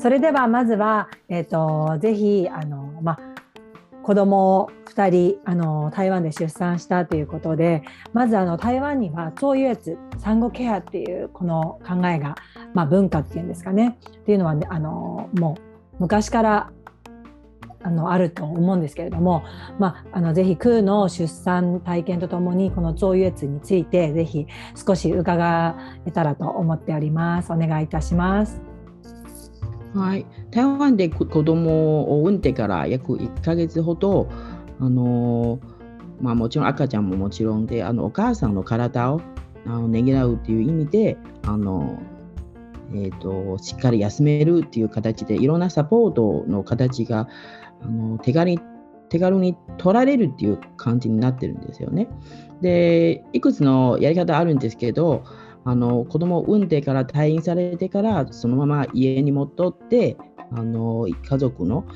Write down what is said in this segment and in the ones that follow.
それではまずは、えーと、ぜひあの、まあ、子供を2人あの台湾で出産したということでまずあの台湾には超優越産後ケアっていうこの考えが、まあ、文化っていうんですかねっていうのは、ね、あのもう昔からあのあると思うんですけれども、まあ、あのぜひ空の出産体験とともにこの超優越についてぜひ少し伺えたらと思っております。お願いいたします。はい、台湾で子供を産んでから約1ヶ月ほどあのまあ、もちろん赤ちゃんももちろんであのお母さんの体をあのねぎらうっていう意味であの、えーと、しっかり休めるっていう形でいろんなサポートの形があの手軽に手軽に取られるっていう感じになってるんですよね。でいくつのやり方あるんですけどあの子供を産んでから退院されてからそのまま家に戻ってあの家族の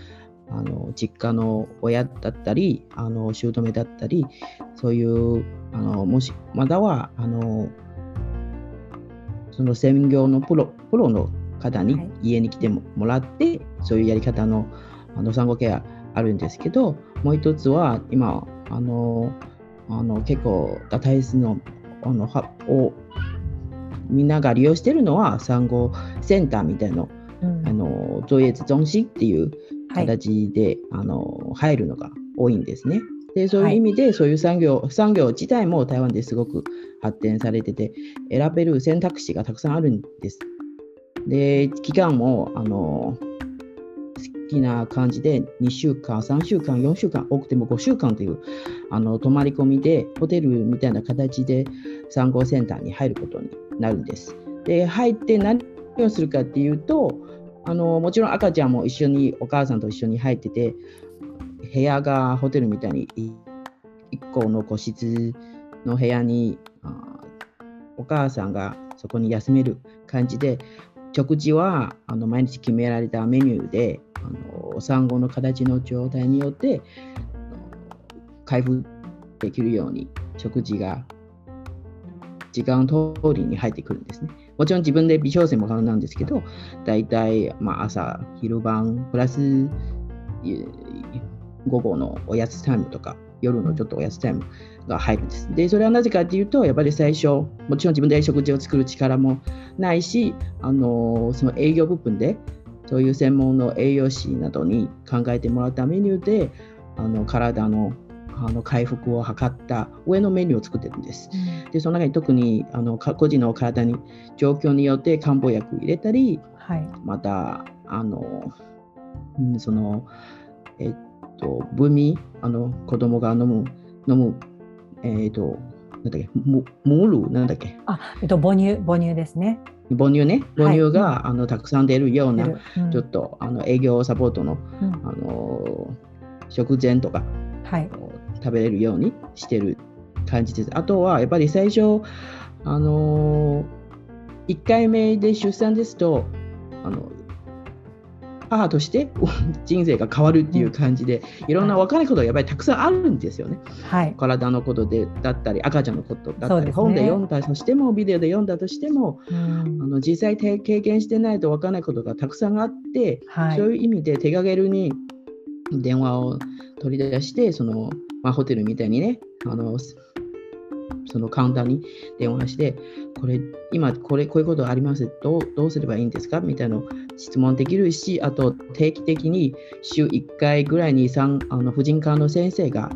あの実家の親だったりあの姑だったりそういうあのもしまだはあのその専業のプロプロの方に家に来てもらって、はい、そういうやり方のあの産後ケアあるんですけどもう一つは今あのあの結構が大切のあのはをみんなが利用してるのは産後センターみたいな、うん、あの造越中心っていう形で、はい、あの入るのが多いんですね。でそういう意味で、はい、そういう産業産業自体も台湾ですごく発展されてて選べる選択肢がたくさんあるんです。で期間もあの好きな感じで2週間3週間4週間多くても5週間というあの泊まり込みでホテルみたいな形で産後センターに入ることになるんです。で入って何をするかっていうとあのもちろん赤ちゃんも一緒にお母さんと一緒に入ってて部屋がホテルみたいに1個の個室の部屋にお母さんがそこに休める感じで食事はあの毎日決められたメニューであの産後の形の状態によって開封できるように食事が時間通りに入ってくるんですね。もちろん自分で微調整も可能なんですけど、大体、ま、朝、昼晩、プラス午後のおやつタイムとか、夜のちょっとおやつタイムが入るんです。で、それはなぜかっていうと、やっぱり最初、もちろん自分で食事を作る力もないし、あのその営業部分で、そういう専門の栄養士などに考えてもらったメニューで、あの体のあの回復を図った上のメニューを作ってるんです。うん、でその中に特にあの個人の体に状況によって漢方薬入れたり、はい、またあの、うん、そのえっとブミあの子供が飲む飲むえっとなんだっけモモルなんだっけ？あ、えっと、母乳母乳ですね。母乳ね。母乳が、はい、あのたくさん出るような、うん、ちょっとあの営業サポートの,、あの食前とか、はい、食べれるようにしてる感じです。あとはやっぱり最初、あのー、1回目で出産ですとあの母として人生が変わるっていう感じで、うん、いろんな分かることがやっぱりたくさんあるんですよね。はい、体のことでだったり赤ちゃんのことだったり、ね、本で読んだとしてもビデオで読んだとしても、うん、あの実際経験してないと分からないことがたくさんあって、はい、そういう意味で手がけるに電話を取り出してそのまあ、ホテルみたいにね、あのそのカウンターに電話して、これ、今これ、こういうことあります。どう、どうすればいいんですか？みたいなの質問できるし、あと定期的に週1回ぐらいにあの婦人科の先生が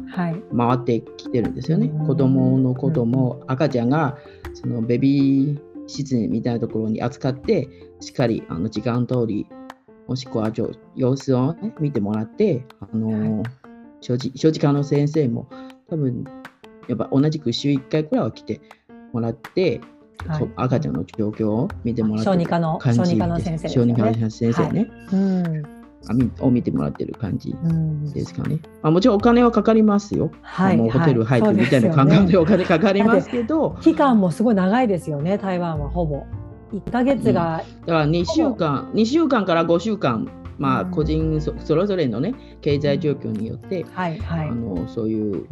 回ってきてるんですよね。はい、子供のことも赤ちゃんがそのベビー室みたいなところに扱って、しっかりあの時間通り、もしくは様子を、ね、見てもらって、あのはい正直正直の先生も多分やっぱ同じく週1回くらいは来てもらって、はい、赤ちゃんの状況を見てもらって小児科の小児科の先生、ね、小児科の先生ね、はい、うん。を見てもらってる感じですかね。うんまあ、もちろんお金はかかりますよ。はい、もうホテル入ってみたいな感覚でお金 かかりますけど、期間もすごい長いですよね、台湾はほぼ。1か月が、うん、だから2週間、2週間から5週間まあ、個人そそれぞれのね経済状況によって、はいはい、あのそういう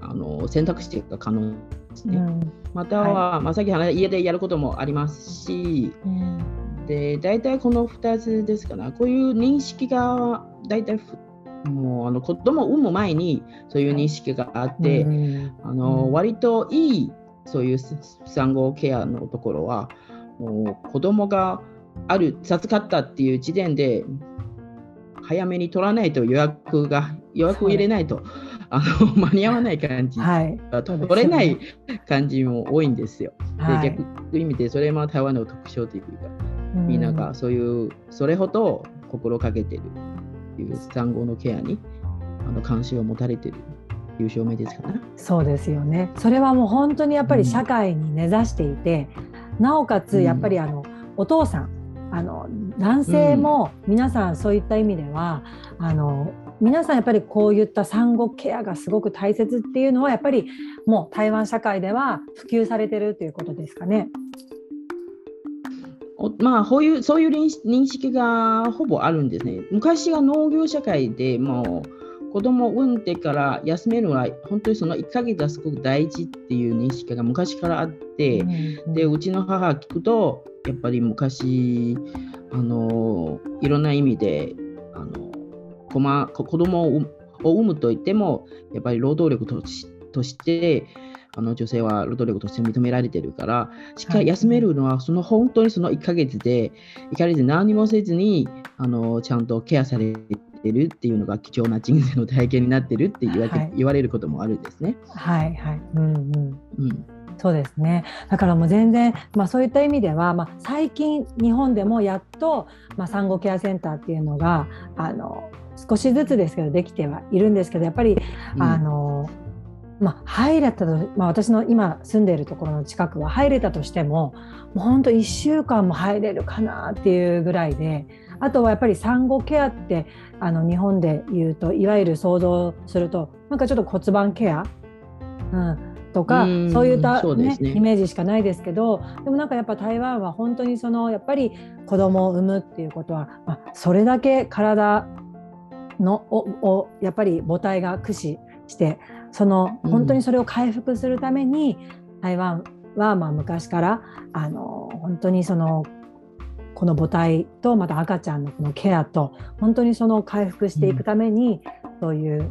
あの選択肢が可能ですね。うん、または、はい、まあ、さっき話家でやることもありますし、うん、で大体この2つですかねこういう認識が大体もうあの子供を産む前にそういう認識があって、あの割といいそういう産後ケアのところはもう子供がある授かったっていう時点で早めに取らないと予約が予約を入れないとあの 間に合わない感じ、はい、取れない感じも多いんですよ。はい、で逆という意味でそれも台湾の特徴というか、みんながそういうそれほど心がけてるいう産後のケアにあの関心を持たれてるいう証明ですかね。そうですよね。それはもう本当にやっぱり社会に根ざしていて、うん、なおかつやっぱりあの、お父さんあの男性も皆さんそういった意味では、うん、あの皆さんやっぱりこういった産後ケアがすごく大切っていうのはやっぱりもう台湾社会では普及されてるということですかね。まあ、こういうそういう認識がほぼあるんですね。昔は農業社会でもう子供を産んでから休めるのは本当にその1ヶ月がすごく大事っていう認識が昔からあって、うん、でうちの母聞くとやっぱり昔あのいろんな意味であの子,、ま、子供を産むといってもやっぱり労働力としてあの女性は労働力として認められてるからしっかり休めるのはその本当にその1ヶ月で1ヶ月何もせずにあのちゃんとケアされてるっていうのが貴重な人生の体験になってるって言わ,、はい、言われることもあるんですね。はいはい、うんうん。うん。そうですね。だからもう全然、まあ、そういった意味では、まあ、最近日本でもやっと、まあ、産後ケアセンターっていうのがあの少しずつですけどできてはいるんですけどやっぱり、うん、あのまあ、入れたと、まあ、私の今住んでいるところの近くは入れたとしてももうほんと1週間も入れるかなっていうぐらいであとはやっぱり産後ケアってあの日本で言うといわゆる想像するとなんかちょっと骨盤ケア、うん、とかそういったね、ねイメージしかないですけどでもなんかやっぱ台湾は本当にそのやっぱり子供を産むっていうことは、まあ、それだけ体のををやっぱり母体が駆使してその本当にそれを回復するために、うん、台湾はまあ昔からあの本当にそのこの母体とまた赤ちゃんのこのケアと本当にその回復していくために、うん、そういう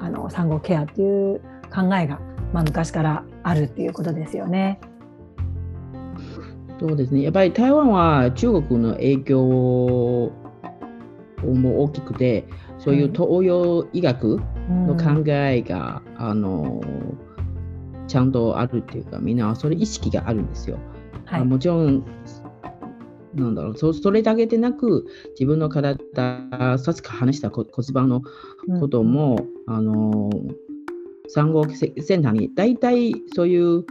あの産後ケアっていう考えが、まあ、昔からあるっていうことですよね。そうですねやっぱり台湾は中国の影響も大きくてそういう東洋医学の考えが、うん、あのちゃんとあるっていうかみんなそれ意識があるんですよ。はい、もちろんなんだろうそそれだけでなく自分の体さっき話した骨盤のことも、うん、あの産後センターに大体そういう、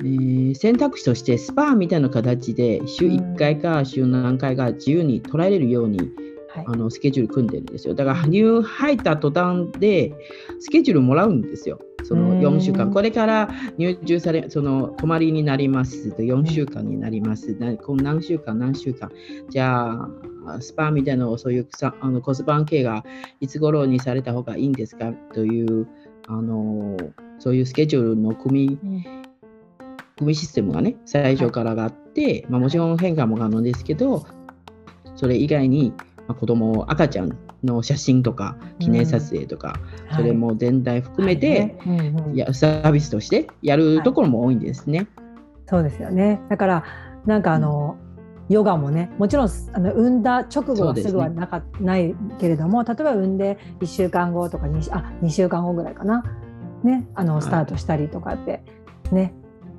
えー、選択肢としてスパーみたいな形で週1回か週何回か自由に取られるようにはい、あのスケジュール組んでるんですよ。だから入入った途端でスケジュールもらうんですよその4週間。これから入住されその泊まりになります。4週間になります、なこの何週間？何週間？じゃあスパみたいなそういうあの骨盤系がいつ頃にされた方がいいんですか？というあのそういうスケジュールの組み、組みシステムがね最初からがあって、まあ、もちろん変化も可能ですけどそれ以外にまあ、子供赤ちゃんの写真とか記念撮影とか、うん、それも全体含めて、はいやサービスとしてやるところも多いんですね。はい、そうですよね。だからなんかあの、うん、ヨガもねもちろんあの産んだ直後はすぐはなか、ね、ないけれども例えば産んで1週間後とか 2, あ2週間後ぐらいかな、ね、あのスタートしたりとかってね、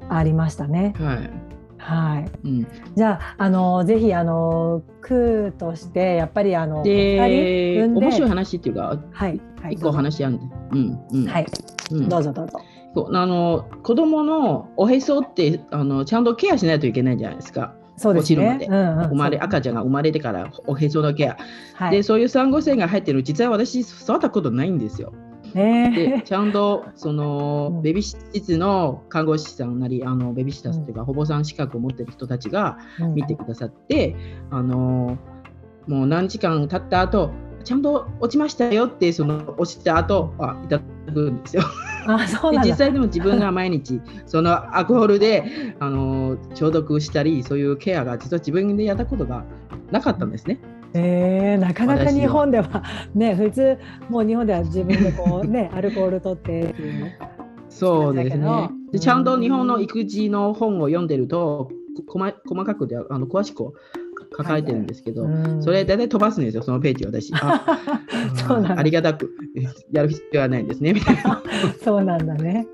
はい、ありましたね。はいはい、うん、じゃああのぜひあの区としてやっぱりあので面白い話っていうか、はい、はい、一個話あるん。で、うんうん、はい、うん、どうぞどうぞ。あの子供のおへそってあのちゃんとケアしないといけないじゃないですか。そうですね。で、うんうん、生まれ赤ちゃんが生まれてからおへそのケア、はい、でそういう産後線が入ってる実は私触ったことないんですよ。でちゃんとそのベビー室の看護師さんなりあのベビーシッターっていうか、保母さん資格を持ってる人たちが見てくださって、あのもう何時間経った後ちゃんと落ちましたよってその落ちた後あいたくんですよ。あそうなん実際でも自分が毎日そのアルコールであの消毒したりそういうケアが実は自分でやったことがなかったんですね。えー、なかなか日本では ね普通もう日本では自分でこう ねアルコール取ってっていうそうですね。でちゃんと日本の育児の本を読んでるとこ細細かくであの詳しく書かれてるんですけど、うんそれ大体飛ばすんですよそのページを私。あそうなんだありがたくやる必要はないんですねみたいな。そうなんだね。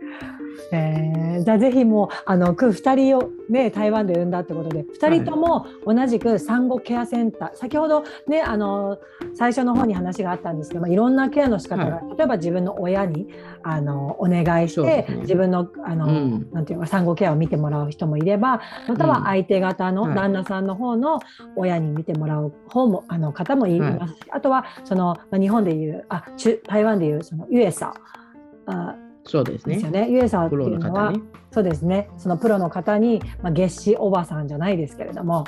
えー、じゃあぜひもうあのく2人をね台湾で産んだってことで2人とも同じく産後ケアセンター、先ほどねあの最初の方に話があったんですけど、まあ、いろんなケアの仕方が、例えば自分の親にあのお願いして、ね。自分のあの、うん。なんていうか産後ケアを見てもらう人もいればまたは相手方のはい。旦那さんの方の親に見てもらう方もあの方もいます。し、あとはその、まあ、日本でいうあ中台湾でいうそのユエサあそうですねですよ。ね。ユエサってプロのいうのは、方ね。そうですね。そのプロの方に、まあ、月子おばさんじゃないですけれども、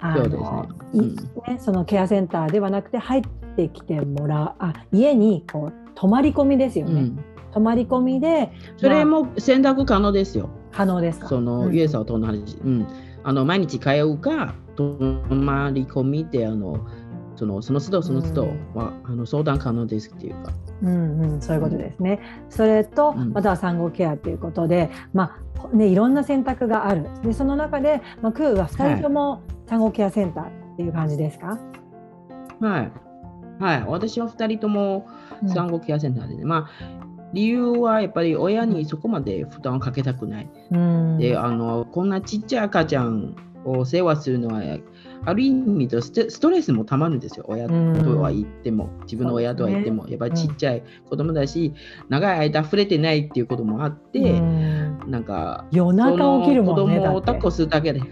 あそうですねいうんねそのケアセンターではなくて入ってきてもらう、あ家にこう泊まり込みですよね。うん、泊まり込みで、それまも選択可能ですよ。あ可能ですか？その、うんユエサをとの話、うん、あの毎日通うか、泊まり込みで、あのそのその都度その都度は、あの相談可能ですっていうか。うんうん、そういうことですね。それと、うんまたは産後ケアということで、まあね、いろんな選択がある。で、その中で、まあ、クーは2人とも産後ケアセンターっていう感じですか、はい。はい、私は2人ともうん産後ケアセンターでね、まあ理由はやっぱり親にそこまで負担をかけたくない。うんであのこんなちっちゃい赤ちゃんを世話するのはある意味とステストレスもたまるんですよ。親とは言っても、自分の親とは言っても、やっぱりちっちゃい子供だし、長い間触れてないっていうこともあって、うん。なんか夜中起きるもんね子供を抱っこするだけで。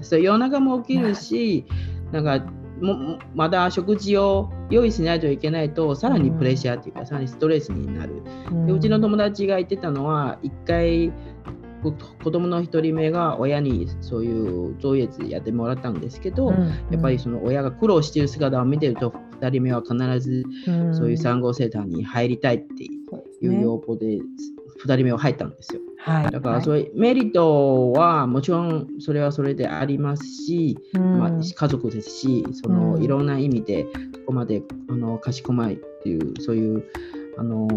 そう夜中も起きるし、なんかももまだ食事を用意しないといけないとさらにプレッシャーっていうか、さらにストレスになる。でうちの友達が言ってたのは一回こ子供の一人目が親にそういう増越やってもらったんですけど、やっぱりその親が苦労している姿を見てると2人目は必ずそういう産後セーターに入りたいっていう要望で2人目は入ったんですよ。はい、だからそういうメリットはもちろんそれはそれでありますし、うん。まあ、家族ですしそのうん。いろんな意味でそこまであのかしこまいっていうそういうあの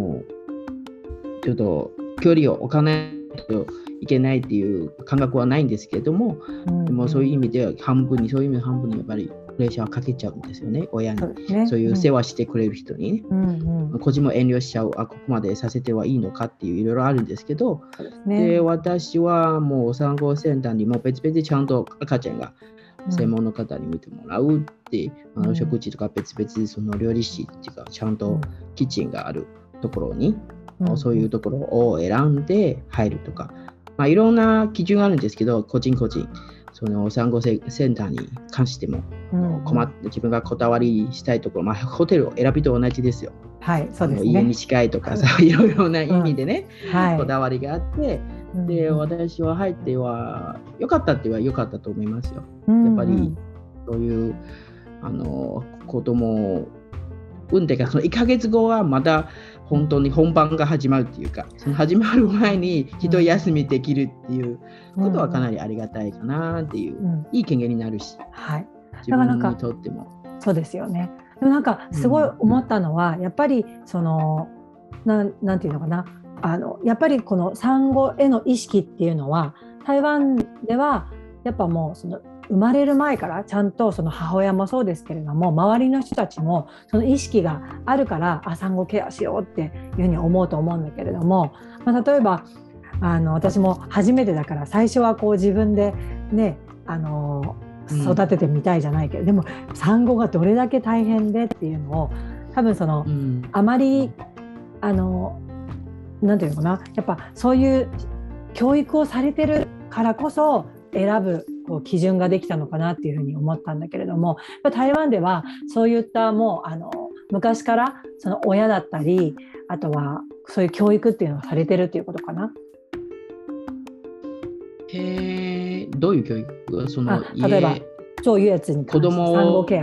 ちょっと距離を置かないといけないっていう感覚はないんですけれども、うん。でもそういう意味では半分にそういう意味で半分にやっぱりプレッシャーをかけちゃうんですよね親に。そうね。いう世話してくれる人にね。うんうん。個人も遠慮しちゃうあここまでさせてはいいのかっていういろいろあるんですけど、ですね。で私はもう産後センターにも別々でちゃんと赤ちゃんが専門の方に見てもらうって、あうん。の食事とか別々にその料理師っていうかちゃんとうんキッチンがあるところに、うんそういうところを選んで入るとか、まあ、いろんな基準があるんですけど個人個人。その産後セセンターに関してもうん困って自分がこだわりしたいところ、まあ、ホテルを選びと同じですよ。はいそうですあの家にね近いとかさ、いろいろな意味でね、はい。こだわりがあって、で、私は入っては、良かったって言えば良かったと思いますよ。うんやっぱりそういう、あの、子供を産んでから、その1ヶ月後はまた本当に本番が始まるっていうか、その始まる前に一休みできるっていうことはかなりありがたいかなっていう、うん。いい経験になるし、はい。自分にとっても。そうですよね。でもなんかすごい思ったのは、やっぱりそのなんなんていうのかな。あのやっぱりこの産後への意識っていうのは台湾ではやっぱもうその生まれる前からちゃんとその母親もそうですけれども周りの人たちもその意識があるからあ産後ケアしようっていうふうに思うと思うんだけれども、まあ、例えばあの私も初めてだから最初はこう自分でねあのうん育ててみたいじゃないけど、でも産後がどれだけ大変でっていうのを多分その、うん。あまりあのなんていうのかなやっぱそういう教育をされてるからこそ選ぶこう基準ができたのかなっていうふうに思ったんだけれども台湾ではそういったもうあの昔からその親だったりあとはそういう教育っていうのがされてるっていうことかな。へえどういう教育？そのあ例えば家超優越に子供を。育うんて、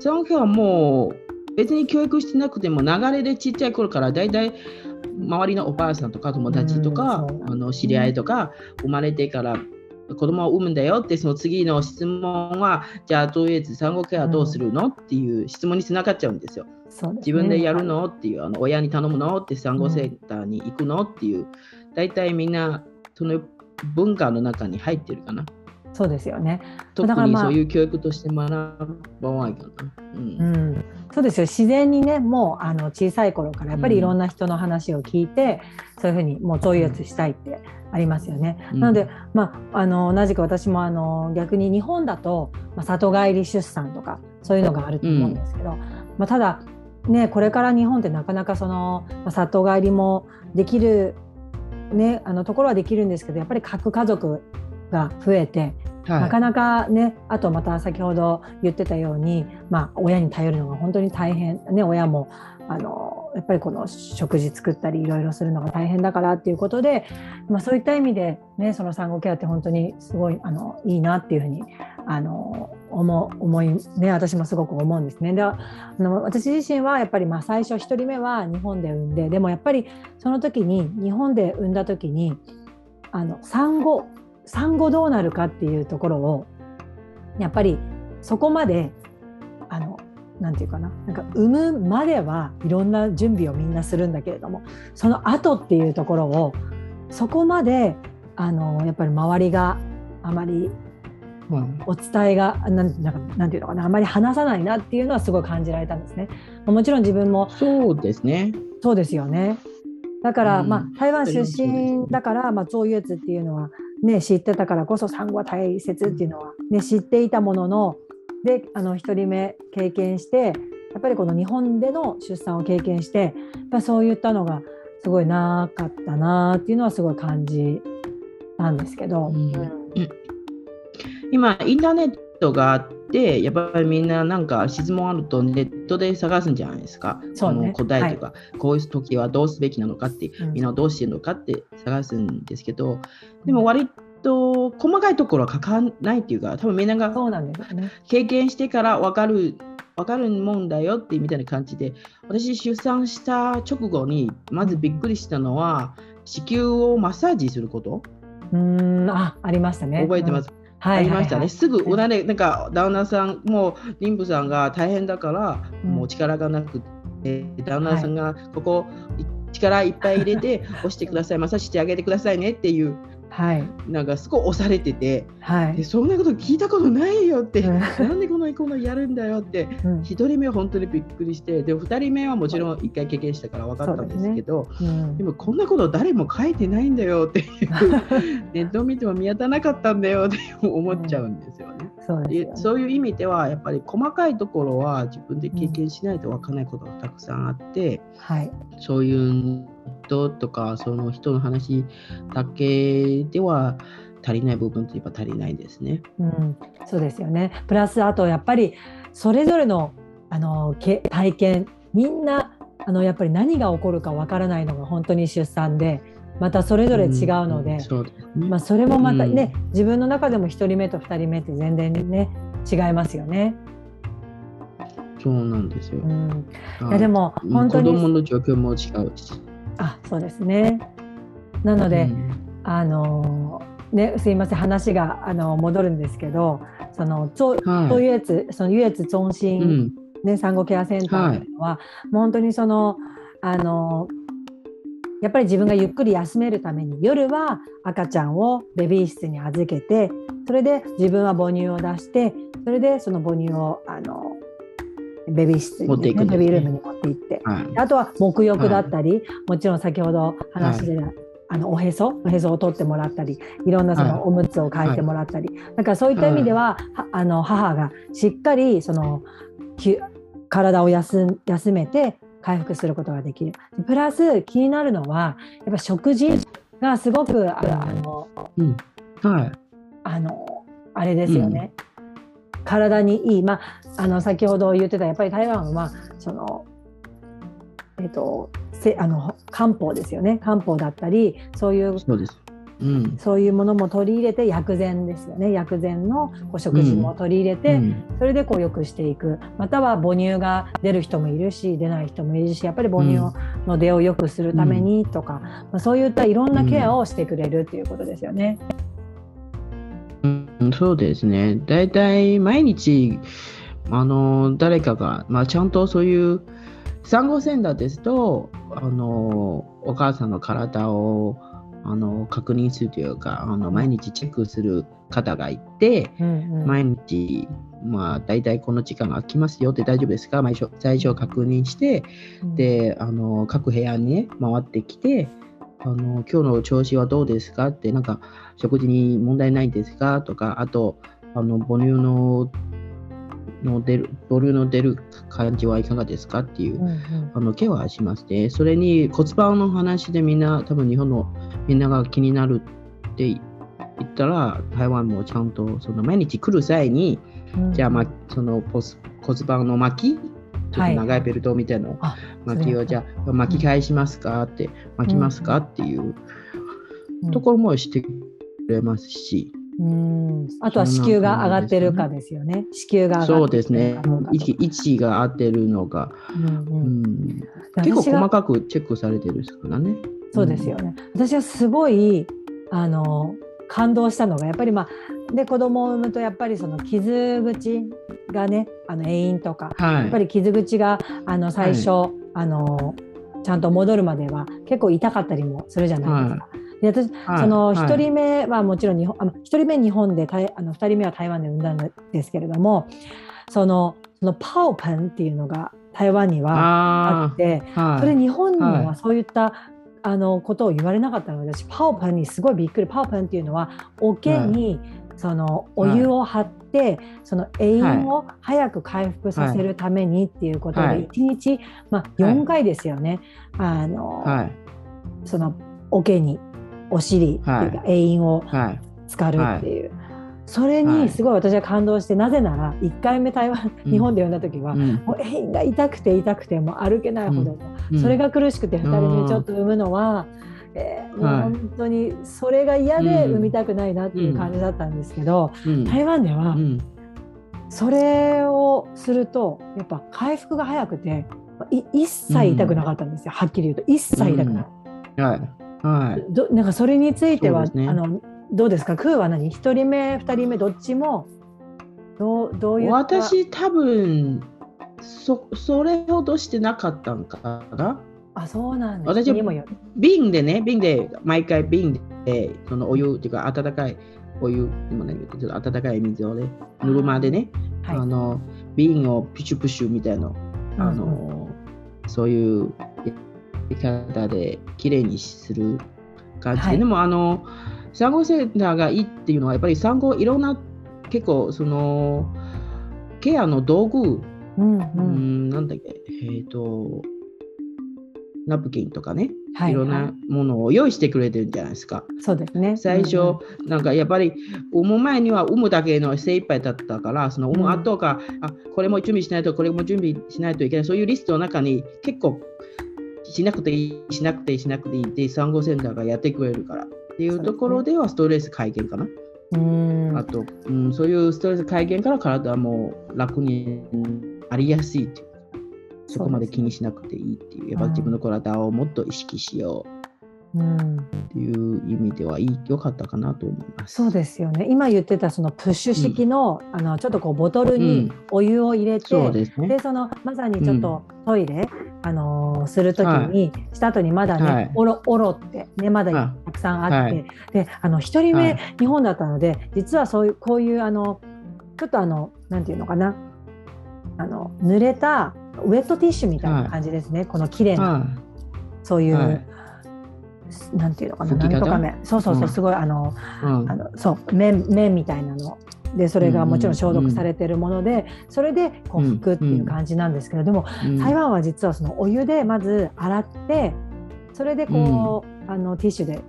産後ケアはもう別に教育してなくても流れでちっちゃい頃からだいたい周りのお母さんとか友達とか、うんあの知り合いとか生まれてから子供を産むんだよってその次の質問はじゃあとりあえず産後ケアどうするの、っていう質問につながっちゃうんですよ。すね自分でやるのっていうあの親に頼むのって産後センターに行くのっていう大体みんなその文化の中に入ってるかな。そうですよね。特だからまあにそういう教育として学ばないかな。ううんん、そうですよ自然にねもうあの小さい頃からやっぱりいろんな人の話を聞いて、そういうふうにもうそういうやつしたいってありますよね。うんなので、まあ、あの同じく私もあの逆に日本だと、まあ、里帰り出産とかそういうのがあると思うんですけど、まあ、ただ、ね、これから日本ってなかなかその、まあ、里帰りもできる、ね、あのところはできるんですけどやっぱり核家族が増えてはいなかなかねあとまた先ほど言ってたように、まあ、親に頼るのが本当に大変、ね、親もあのやっぱりこの食事作ったりいろいろするのが大変だからっていうことで、まあ、そういった意味で、ね、その産後ケアって本当にすごいあのいいなっていうふうにあの思う思い、ね、私もすごく思うんですね。であの私自身はやっぱりまあ最初1人目は日本で産んででもやっぱりその時に日本で産んだ時にあの産後産後どうなるかっていうところをやっぱりそこまであのなんていうかななんか産むまではいろんな準備をみんなするんだけれどもその後っていうところをそこまであのやっぱり周りがあまりはいお伝えがなんなんかなんていうのかなあまり話さないなっていうのはすごい感じられたんですね。もちろん自分もそうですね。そうですよね。だから、うんまあ、台湾出身ねだから、まあ、坐月っていうのは、ね、知ってたからこそ産後は大切っていうのは、ね、知っていたもののであの1人目経験してやっぱりこの日本での出産を経験してやっぱそういったのがすごいなかったなっていうのはすごい感じたんですけど。うん今インターネットがあってやっぱりみんななんか質問あるとネットで探すんじゃないですか。そうねの答えとか、こういう時はどうすべきなのかって、うんみんなどうしてるのかって探すんですけど、でも割と細かいところは書かないっていうか多分みんなが。経験してから分かる分かるもんだよってみたいな感じで私出産した直後にまずびっくりしたのは子宮をマッサージすることうーんあありましたね。覚えてます、うんはいありましたね、すぐ裏でなんか旦那さんもう妊婦さんが大変だから、うん。もう力がなくて旦那さんがここ、い力いっぱい入れて 押してくださいマッサージしてあげてくださいねっていうはい。なんかすごい押されててはい。でそんなこと聞いたことないよって、うんなんでこのこのやるんだよってうん。1人目は本当にびっくりしてで2人目はもちろん1回経験したから分かったんですけどうん。でもこんなこと誰も書いてないんだよっていう ネットを見ても見当たらなかったんだよって思っちゃうんですよね。そうでね。でそういう意味ではやっぱり細かいところは自分で経験しないと分からないことがたくさんあって、はい。そういう人とかその人の話だけでは足りない部分といえば足りないですね。うん、そうですよね。プラスあとやっぱりそれぞれのあのけ体験みんなあのやっぱり何が起こるかわからないのが本当に出産でまたそれぞれ違うので、まあ、それもまたね、うん自分の中でも1人目と2人目って全然ね違いますよね。そうなんですよ。うん、いはいやでもうん本当子供にの状況も違うし。あそうですね。なので、うん。あのね、すいません。話があの戻るんですけどその超はい。超優越その優越 zon 心、うん。ね、産後ケアセンターっていうのは、もう本当にそのあのやっぱり自分がゆっくり休めるために夜は赤ちゃんをベビー室に預けてそれで自分は母乳を出してそれでその母乳をあのベビー室に、ね。ベビールームに持って行って。はい。あとは沐浴だったり、もちろん先ほど話で、あのおへそおへそを取ってもらったりいろんなそはい。のおむつを替えてもらったり、だからそういった意味では、はあの母がしっかりそのき体を休ん休めて回復することができる。プラス気になるのはやっぱ食事がすごくああのうん。はい。あのあれですよね、体にいい、まあ、あの先ほど言ってたやっぱり台湾はその、えっとせあの漢方ですよね。漢方だったりそういうそうです。うん。そういうものも取り入れて薬膳ですよね。薬膳のこう食事も取り入れて、うん。それでこう良くしていく。または母乳が出る人もいるし出ない人もいるしやっぱり母乳の出を良くするためにとか、まあ、そういったいろんなケアをしてくれるっていうことですよね。うん、そうですね。大体毎日、あの、誰かが、まあ、ちゃんとそういう産後センターですと、あの、お母さんの体を、あの、確認するというか、あの、毎日チェックする方がいて、うんうん。毎日、まあ、大体この時間が空きますよって大丈夫ですか？最初確認して、であの各部屋にね回ってきてあの今日の調子はどうですか？ってなんか食事に問題ないですか？とかあとあの母乳のの出る母乳の出る感じはいかがですかっていううんうん。あのケアはしますね。それに骨盤の話でみんな多分日本のみんなが気になるって言ったら台湾もちゃんとその毎日来る際にうん。じゃあ、ま、そのポス骨盤の巻き、ちょっとはい。長いベルトみたいな巻きをじゃあ巻き返しますか？って、巻きますか？っていううん。ところもしてくれますし、うん。あとは子宮が上がってるかですよね。子宮が上そうがってるですねか。どうかと位置位置が合ってるのか、うん結構細かくチェックされてるんですからね。そうですよね。私はすごいあの感動したのがやっぱりまあで子供を産むとやっぱりその傷口がねあの遠因とかはい、やっぱり傷口があの最初、あのちゃんと戻るまでは結構痛かったりもするじゃないですか。で私はい。そのはい。1人目はもちろん日本、あ1人目日本で台あの2人目は台湾で産んだんですけれどもそのそのパオパンっていうのが台湾にはああってあ、はい、それ日本にははそういった、あのことを言われなかったので私パオパンにすごいびっくりパオパンっていうのは桶にそのお湯を張って、その栄養を早く回復させるためにっていうことで、はい。1日、まあ、4回ですよね、あのはい。その桶にお尻ってい。うか栄養をはい。浸かるっていう。それはい。にすごい私は感動して、なぜなら1回目台湾うん。日本で産んだ時は、うん。もう栄養が痛くて痛くてもう歩けないほど、うん。それが苦しくて2人目ちょっと産むのは、えーもうはい本当にそれが嫌で産みたくないなっていう感じだったんですけど、うん。台湾ではうん。それをするとやっぱ回復が早くてい一切痛くなかったんですよ、はっきり言うと一切痛くない、はい。はいどなんかそれについては、ね。あのどうですか？クーは何？1人目2人目どっちも？どうどういう私多分そそれほどしてなかったんかな。あそうなんです私瓶でね瓶で毎回瓶でそのお湯っていうか温かいお湯今何言うちょっと温かい水をねぬるまでねはい。あの瓶をプシュプシュみたいなあうん。の、そういうやり方できれいにする感じ。で、はい。でもあの産後センターがいいっていうのはやっぱり産後いろんな結構そのケアの道具、うんううんん、なんだっけえっ、とナプキンとかね、、はいい。はろんなものを用意してくれてるじゃないですか。い、そうですね。最初、うんうん。なんかやっぱり産む前には産むだけの精一杯だったから、その産むうん。後が、あこれも準備しないと、これも準備しないといけない、そういうリストの中に結構しなくていい、しなくていい、しなくていいって産後センターがやってくれるからっていうところではストレス改善かな。うんあと、うん、そういうストレス改善から体も楽にありやすいっていう。そこまで気にしなくていいっていう、やっぱ自分の体をもっと意識しよう。うん。っていう意味ではいい良かったかなと思います。そうですよね。今言ってたそのプッシュ式の,、あのちょっとこうボトルにお湯を入れて、そうですね。でそのまさにちょっとトイレ、あのーするときに、した後にまだね、はい。おろおろってねまだはたくさんあって、はい。であの一人目、はい。日本だったので実はそういうこういうあのちょっとあのなんていうのかなあの濡れたウェットティッシュみたいな感じですね、この綺麗な。はそういう、はいなんていうのかななんとか麺。そうそうそう、うん。すごいあのい。うん。あのそう麺麺みたいなの。でそれがもちろん消毒されてるもので、それでこううん拭くっていう感じなんですけど、でもうん。台湾は実はそのお湯でまず洗ってそれでこう、あのティッシュで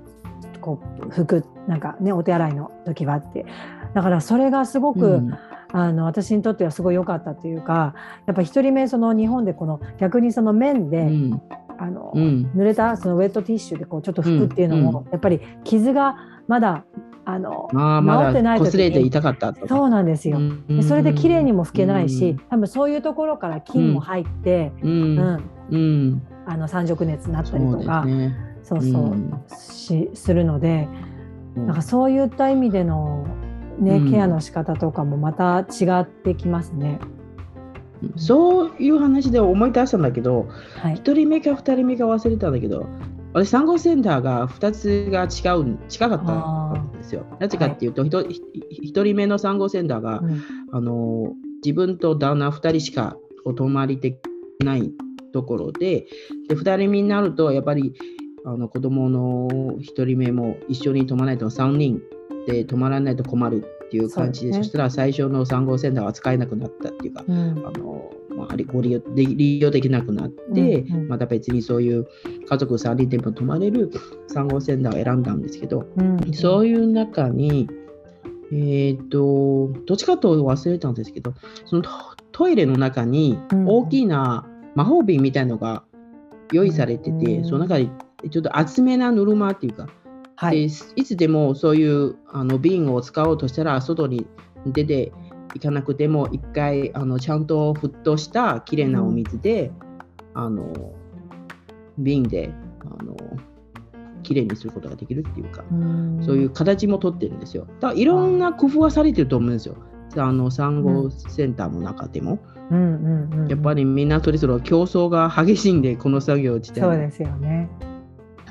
こう拭くなんかねお手洗いの時はって。だからそれがすごく、うん。あの私にとってはすごい良かったというかやっぱ一人目その日本でこの逆にその麺で、うんあの、うん濡れたそのウェットティッシュでこうちょっと拭くっていうのも、うんやっぱり傷がまだあの治ってない時に。そうなんですよ。うそれで綺麗にも拭けないし、多分そういうところから菌も入って、ううん。あの三熟熱になったりとかね。そうそう、うんしするのでうんなんかそういった意味での、ねうんケアの仕方とかもまた違ってきますね。そういう話で思い出したんだけど、はい、1人目か2人目か忘れたんだけど、私、産後センターが2つが違う近かったんですよ。なぜかっていうと、ひとひ1人目の産後センターが、うん。あの自分と旦那2人しかお泊まりできないところで、で2人目になると、やっぱりあの子供の1人目も一緒に泊まらないと3人で泊まらないと困るっていう感じで、そそしたら最初の産後センターは使えなくなったっていうか、うん。あのまあ、ご利用で利用できなくなって、うんうん。また別にそういう家族3人でも泊まれる産後センターを選んだんですけど、うんそういう中に、えっ、と、どっちかと忘れたんですけど、そのトトイレの中にうん。大きな魔法瓶みたいのが用意されてて、うん。その中にちょっと厚めなぬるまっていうか、はい。でいつでもそういうあの瓶を使おうとしたら外に出ていかなくても一回あのちゃんと沸騰したきれいなお水で、あの瓶であのきれいにすることができるっていうか、うん。そういう形もとってるんですよ。だからいろんな工夫はされてると思うんですよ。あの産後センターの中でも、うんうんうん、やっぱりみんなそれぞれ競争が激しいんでこの作業自体。そうですよね。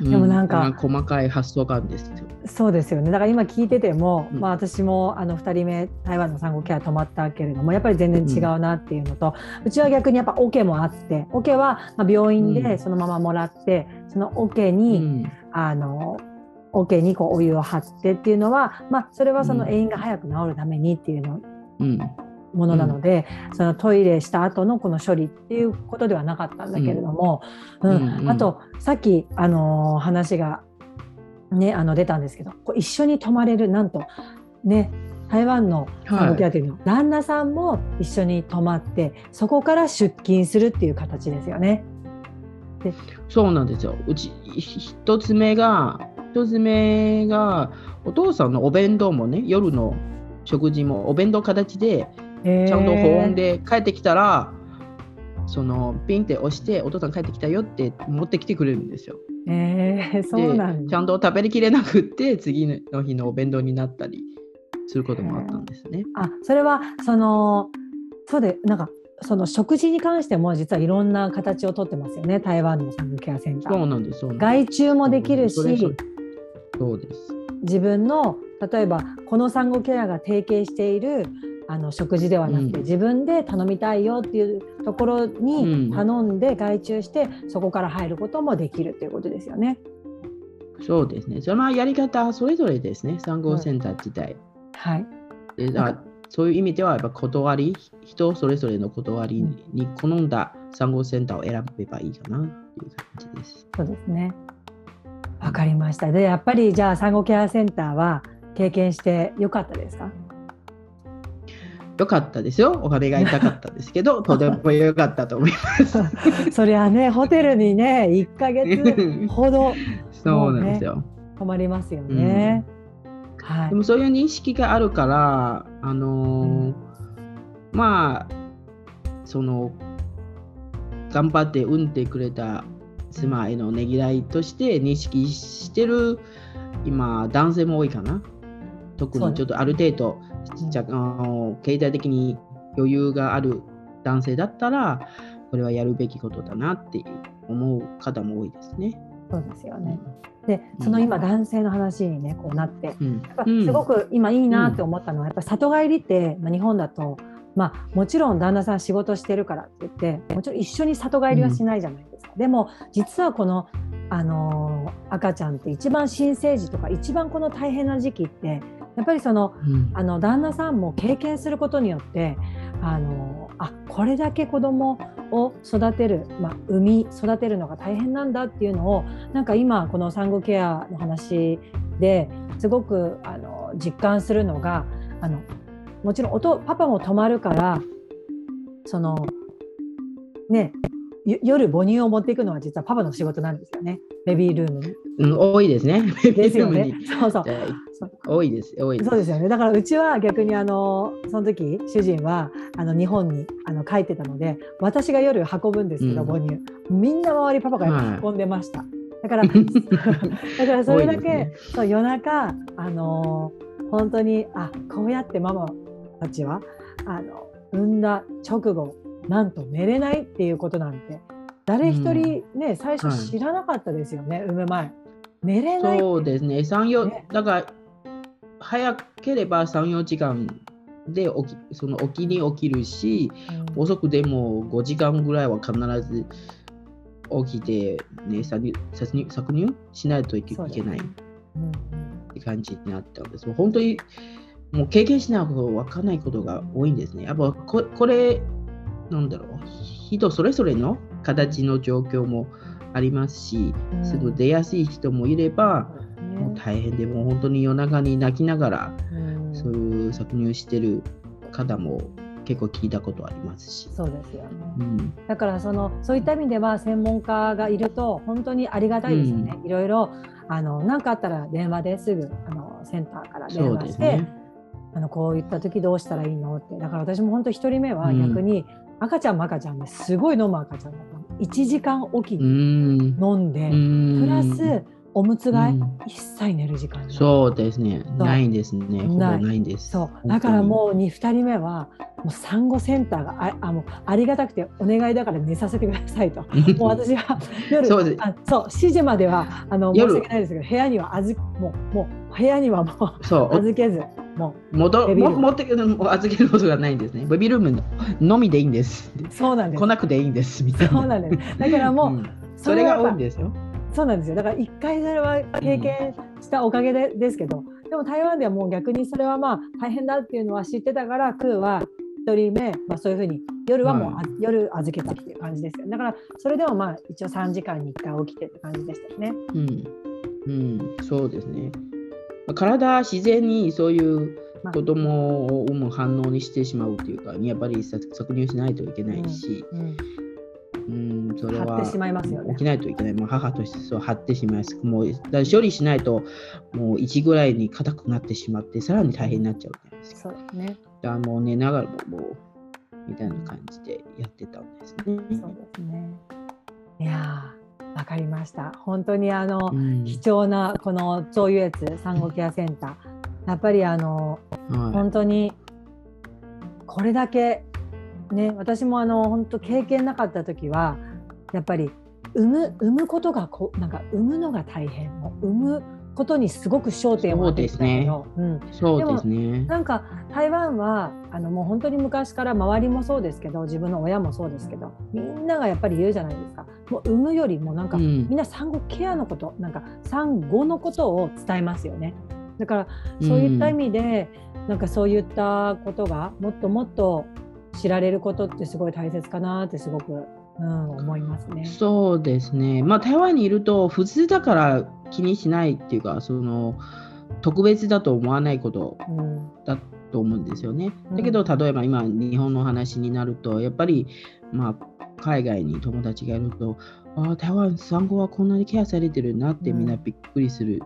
うでもなんか細かい発想があるんですよ。そうですよね。だから今聞いてても、うん。まあ、私もあの2人目台湾の産後ケア泊まったけれどもやっぱり全然違うなっていうのと、うちは逆にやっぱオケもあってオケはまあ病院うん。でそのままもらって、そのオケうに、ん。あのオケにこうお湯を張ってっていうのは、まあ、それはそのうん。遠因が早く治るためにっていうのうんものなので、そのトイレした後のこの処理っていうことではなかったんだけれども、うん。うん。うん。あとさっき、あのー話が、ね、あの出たんですけどこう一緒に泊まれるなんとね台湾の産後ケアというのは、旦那さんも一緒に泊まってそこから出勤するっていう形ですよね。そうなんですよ。うちひ一つ目が一つ目がお父さんのお弁当もね夜の食事もお弁当形でちちゃんと保温で帰ってきたら、そのピンって押してお父さん帰ってきたよって持ってきてくれるんですよ。えー、そうなんちゃんと食べきれなくって次の日のお弁当になったりすることもあったんですね。あそれはそのそうでなんかその食事に関しても実はいろんな形をとってますよね台湾の産後ケアセンター。そうなんです。外注もできるしそうです。自分の例えばこの産後ケアが提携しているあの食事ではなくて、うん自分で頼みたいよっていうところにうん頼んで外注して、そこから入ることもできるということですよね。そうですね。そのやり方はそれぞれですね。産後センター自体。はい、でなんあそういう意味ではやっぱ断り人それぞれの断りに好んだ産後センターを選べばいいかなっていう感じです。そうですね。わかりました。でやっぱりじゃあ産後ケアセンターは経験してよかったですか？よかったですよ。お金が痛かったですけど、とてもよかったと思います。そりゃねホテルにね1ヶ月ほどそうなんですよ。泊まりますよね。はいで。もそういう認識があるから、あのーまあ、その、頑張って産んでくれた妻へのねぎらいとして認識してる、今、男性も多いかな。特にちょっとある程度、じゃあの経済的に余裕がある男性だったら、これはやるべきことだなって思う方も多いですね。そうですよね。でその今男性の話にねこうなって。うん。やっぱすごく今いいなって思ったのは、やっぱ里帰りって、まあ、日本だと、まあ、もちろん旦那さん仕事してるからって言ってもちろん一緒に里帰りはしないじゃないですか、でも実はこの、あのー赤ちゃんって一番新生児とか一番この大変な時期ってやっぱりそのうん。あの旦那さんも経験することによってあのあこれだけ子供を育てる、まあ、産み育てるのが大変なんだっていうのをなんか今この産後ケアの話ですごくあの実感するのがあのもちろんおとパパも泊まるからそのねよ夜母乳を持っていくのは実はパパの仕事なんですよねベビールームに。うん、多いですね。ですよね。そうそう多いです。多いです。そうですよねだからうちは逆にあのその時主人はあの日本にあの帰ってたので私が夜運ぶんですけど、うん母乳みんな周りパパが運んでました。だから だからそれだけ、ねそう夜中あの本当にあこうやってママたちはあの産んだ直後なんと寝れないっていうことなんて誰一人ね、最初知らなかったですよね、産む前。寝れないそうですね。3、4、ね。だから、早ければ3、4時間で起きその起きに起きるし、うん。遅くでも5時間ぐらいは必ず起きて、ね、搾乳搾乳しないといけない。っうんうん。て感じになったんです。もう本当にもう経験しないと分からないことが多いんですね。やっぱここれ、なんだろう、人それぞれの形の状況もありますし、うんすぐ出やすい人もいれば、もうね大変でもう本当に夜中に泣きながら、うんそういう搾乳してる方も結構聞いたことありますし。そうですよね。うんだからそのそういった意味では専門家がいると本当にありがたいですよね。いろいろあの何かあったら電話ですぐあのセンターから電話して、ね。あのこういった時どうしたらいいのってだから私も本当一人目はうん逆に赤ちゃんも赤ちゃんですごい飲む赤ちゃんだ1時間おきうにん。飲んで、うん。プラスおむつ替え、うん。一切寝る時間そうですね。ないんですね。ない。んです。そう。だからもう 2, 2人目はもう産後センターがああもうありがたくてお願いだから寝させてくださいと。う もう私は夜そうあそう7時まではあの申し夜訳ないですけど部屋には預もうもう部屋にはもうそう。預けずも戻ベビールームも持って預けることがないんですね。ベビールームのみでいいんです。うそうなんです来なくていいんですみたいな。そうなんですだからもう、んそれが多いんでですよ。そうなんですよだから一回それは経験したおかげで、ですけどでも台湾ではもう逆にそれはまあ大変だっていうのは知ってたからクーは1人目、まあ、そういうふうに夜はもうあ、は夜預けたっていう感じですよだからそれでもまあ一応3時間に1回起きてって感じでしたよね。うん、うん、そうですね。体自然にそういう子供を産む反応にしてしまうというか、やっぱり搾搾乳しないといけないし、うんうん、それは起きないといけない。もう母としてそう張ってしまいます。もうだ処理しないと、もう1ぐらいに硬くなってしまって、さらに大変になっちゃうじゃないですか。そうですね。だからもう寝ながらももうみたいな感じでやってたんですね。そうですね。いやー、わかりました。本当にあの、うん貴重なこの超優越産後ケアセンター。やっぱりあの、は本当にこれだけね、私もあの本当経験なかった時はやっぱり産む産むことがこなんか産むのが大変。もう産むことにすごく焦点を当ててたけど、うん、い、そうですね。なんか台湾はあのもう本当に昔から周りもそうですけど自分の親もそうですけどみんながやっぱり言うじゃないですか。もう産むよりもなんか、うん。みんな産後ケアのことなんか産後のことを伝えますよね。だからそういった意味で、なんかそういったことがもっともっと知られることってすごい大切かなってすごく、うん、思いますね。そうですね。まあ台湾にいると普通だから気にしないっていうか、その特別だと思わないことうんだと思うんですよね。うんだけど例えば今日本の話になるとやっぱりまあ海外に友達がいると。ああ台湾産後はこんなにケアされてるなってうんみんなびっくりする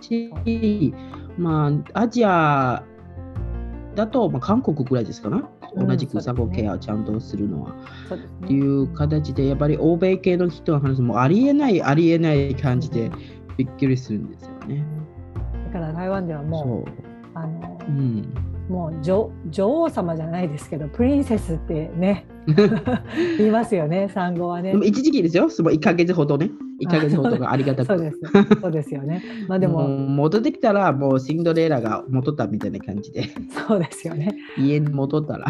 し、まあアジアだと、まあ、韓国ぐらいですかな、うん同じく産後そうですねケアをちゃんとするのは。そうですっていねう形でやっぱり欧米系の人の話もありえないありえない感じでびっくりするんですよね。だから台湾ではもう。あのうん。もう女女王様じゃないですけどプリンセスってね 言いますよね産後はね。一時期ですよ。その1ヶ月ほどね。1ヶ月ほどがありがたく。そうですそうですよね。まあででもも戻ってきたらもうシンドレラが戻ったみたいな感じでそうですよね。家に戻ったら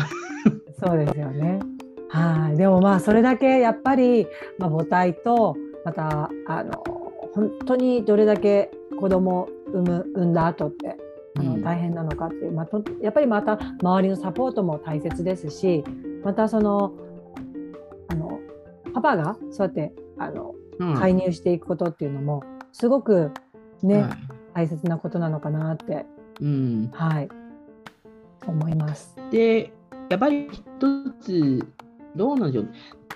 そうですよね。はい。でもまあそれだけやっぱりまあ母体とまたあの本当にどれだけ子供を産む産んだ後ってあのうん大変なのかっていう、まあ、とやっぱりまた周りのサポートも大切ですしまたそのあのパパがそうやってあのうん介入していくことっていうのもすごくね、はい。大切なことなのかなってうん、はい。思います。でやっぱり一つどうなんでしょう。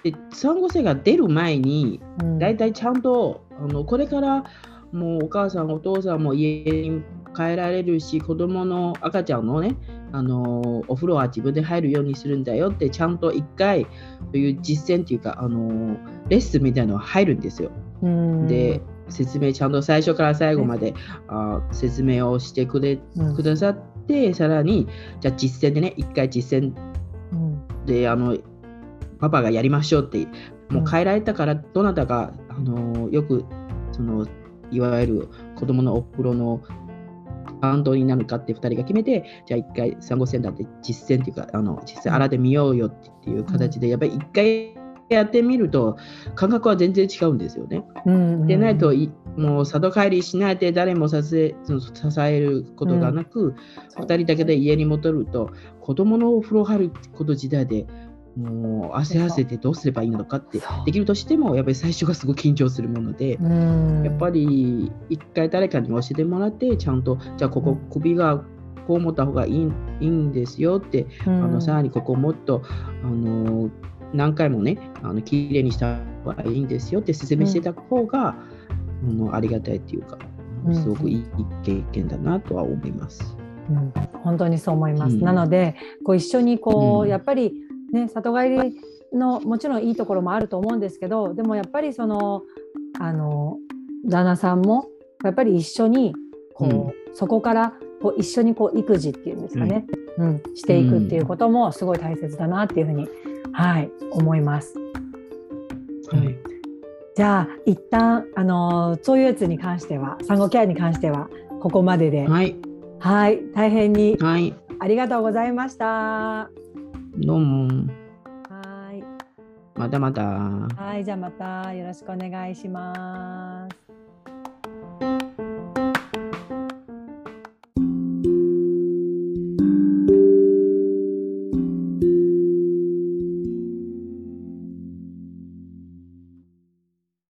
で産後性が出る前にうん。大体ちゃんとあのこれからもうお母さんお父さんも家に帰られるし子供の赤ちゃんのねあのお風呂は自分で入るようにするんだよってちゃんと一回そういう実践っていうかあのレッスンみたいなのが入るんですよ。うん。で説明ちゃんと最初から最後まで、あ説明をしてくれうん。くださってさらにじゃあ実践でね一回実践うん。であのパパがやりましょうってもう帰られたからどなたが、あのよくそのいわゆる子供のお風呂の担当になるかって2人が決めてじゃあ1回産後センターで実践っていうかあの実際洗ってみようよっていう形で、やっぱり1回やってみると感覚は全然違うんですよね。うんでないといもう里帰りしないで誰もさせその支えることがなく、そう2人だけで家に戻ると子供のお風呂入ること自体でもう汗汗でどうすればいいのかってできるとしてもやっぱり最初がすごい緊張するもので、うん。やっぱり一回誰かに教えてもらってちゃんとじゃあここ首がこう持った方がいいいいんですよって、うん。あのさらにここもっとあの何回もねあの綺麗にした方がいいんですよって説明してた方が、あのありがたいっていうかうん。すごくいい経験だなとは思います。うん、本当にそう思います。うん。なのでこう一緒にこう、うん。やっぱりね里帰りのもちろんいいところもあると思うんですけどでもやっぱりそのあの旦那さんもやっぱり一緒にこう、そこからこう一緒にこう育児っていうんですかね、うん。していくっていうこともすごい大切だなっていうふうに、はい思います。はい。じゃあ一旦あの坐月に関しては産後ケアに関してはここまでで、はい、はい大変にはい、ありがとうございました。どうも、はい。またまた。はい、じゃあまたよろしくお願いします。